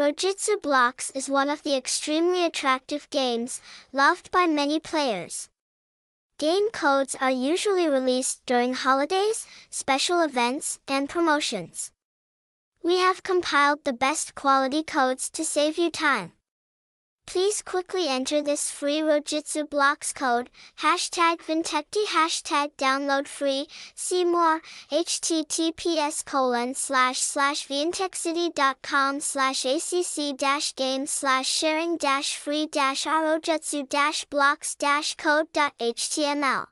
Rojutsu Blox is one of the extremely attractive games, loved by many players. Game codes are usually released during holidays, special events, and promotions. We have compiled the best quality codes to save you time. Please quickly enter this free Rojutsu Blox code, hashtag Vintechty hashtag download free, see more, https colon slash slash vintechcity.com slash acc dash game slash sharing dash free dash rojutsu dash blocks dash code.html.